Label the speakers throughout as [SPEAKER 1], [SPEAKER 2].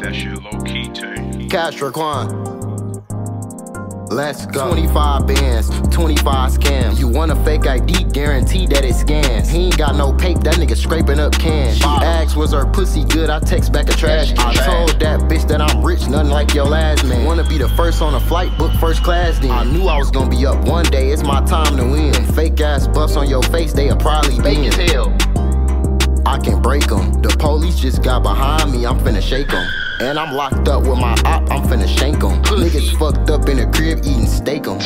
[SPEAKER 1] That shit low key take.
[SPEAKER 2] Kasher Quon. Let's go. 25 bands,
[SPEAKER 3] 25 scams. You
[SPEAKER 2] want a fake ID, guarantee that it scans. He ain't got no pape, that nigga scraping up cans. She asked, was her pussy good? I text back a trash. I told that bitch that I'm rich, nothing like your last man. Wanna be the first on a flight, book first class then. I knew I was gonna be up one day, it's my time to win. Fake ass buffs on your face, they'll probably be Fake as
[SPEAKER 3] hell.
[SPEAKER 2] I can break them. The police just got behind me, I'm finna shake them. And I'm locked up with my op, I'm finna shank them. Niggas fucked up in the crib eating steak 'em.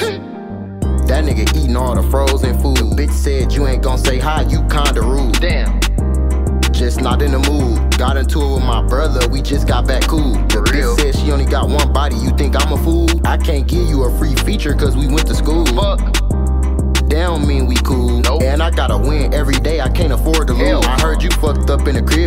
[SPEAKER 2] That nigga eating all the frozen food. The bitch said you ain't gon' say hi, you kinda rude.
[SPEAKER 3] Damn.
[SPEAKER 2] Just not in the mood. Got into it with my brother, we just got back cool. The real. bitch said she only got one body, you think I'm a fool? I can't give you a free feature cause we went to school. Fuck. That don't mean we cool. Nope. And I gotta win every day, I can't afford to Hell lose. I heard you fucked up in the crib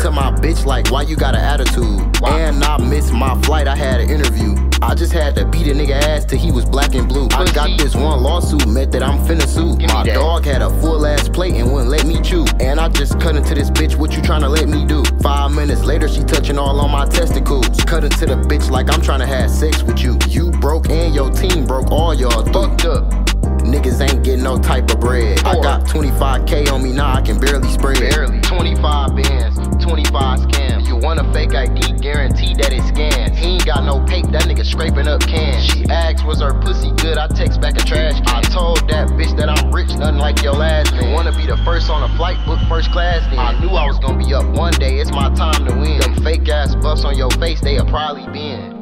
[SPEAKER 2] to my bitch like, why you got an attitude? Wow. And I missed my flight, I had an interview. I just had to beat a nigga ass till he was black and blue. I got this one lawsuit, meant that I'm finna sue. My dog had a full ass plate and wouldn't let me chew. And I just cut into this bitch, what you tryna let me do? Five minutes later, she touching all on my testicles. Cut into the bitch like I'm tryna have sex with you. You broke and your team broke all y'all. Fucked
[SPEAKER 3] up.
[SPEAKER 2] Niggas ain't getting no type of bread. I got 25k on me now, I can barely spread. Barely. 25 bands, 25 scams. You want a fake ID, guarantee that it scans. He ain't got no paper, that nigga scraping up cans. She asked, was her pussy good? I text back a trash can. I told that bitch that I'm rich, nothing like your last man. You wanna be the first on a flight, book first class then. I knew I was gonna be up one day, it's my time to win. Them fake ass buffs on your face, they'll probably been.